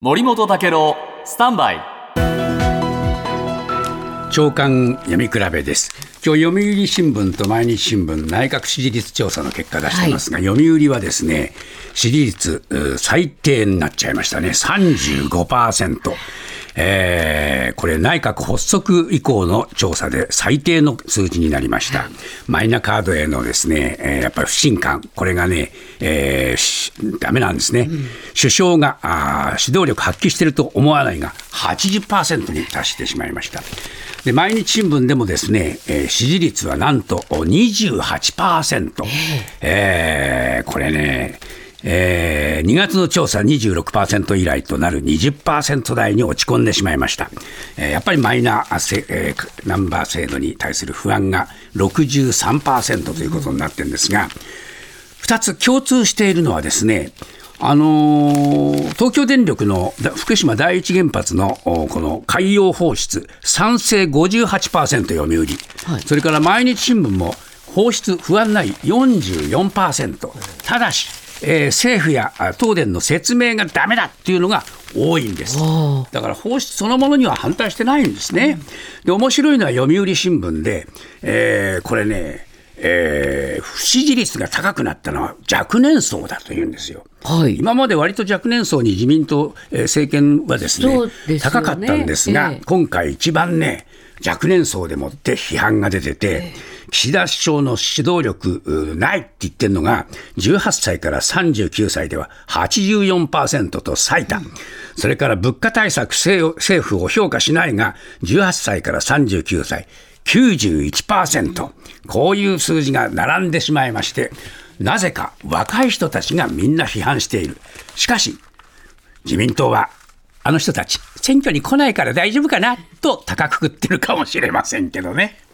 森本武郎スタンバイ。長官読み比べです。今日読売新聞と毎日新聞内閣支持率調査の結果出してますが、はい、読売はですね支持率最低になっちゃいましたね。35%。えー、これ内閣発足以降の調査で最低の数字になりました。マイナカードへのですね、えー、やっぱり不信感、これがね、えー、ダメなんですね。うん、首相があ指導力発揮していると思わないが80%に達してしまいました。で毎日新聞でもですね、えー、支持率はなんと28%。えー、これね、えー、2月の調査26%以来となる20%台に落ち込んでしまいました。えー、やっぱりマイナー、えー、ナンバー制度に対する不安が63%ということになってるんですが、2つ共通しているのはですね、あのー、東京電力の福島第一原発のこの海洋放出、賛成58%読売、はい、それから毎日新聞も放出不安ない44%、ただし、えー、政府や東電の説明がだめだっていうのが多いんです。だから放出そのものには反対してないんですね。で面白いのは読売新聞で、えー、これねえー、不支持率が高くなったのは若年層だというんですよ。はい、今まで割と若年層に自民党、えー、政権はですね、ね、高かったんですが、えー、今回一番ね若年層でもって批判が出てて、えー岸田首相の指導力ないって言ってるのが、18歳から39歳では84%と最多。それから物価対策政府を評価しないが、18歳から39歳、91%。こういう数字が並んでしまいまして、なぜか若い人たちがみんな批判している。しかし、自民党はあの人たち、選挙に来ないから大丈夫かなと高くくってるかもしれませんけどね。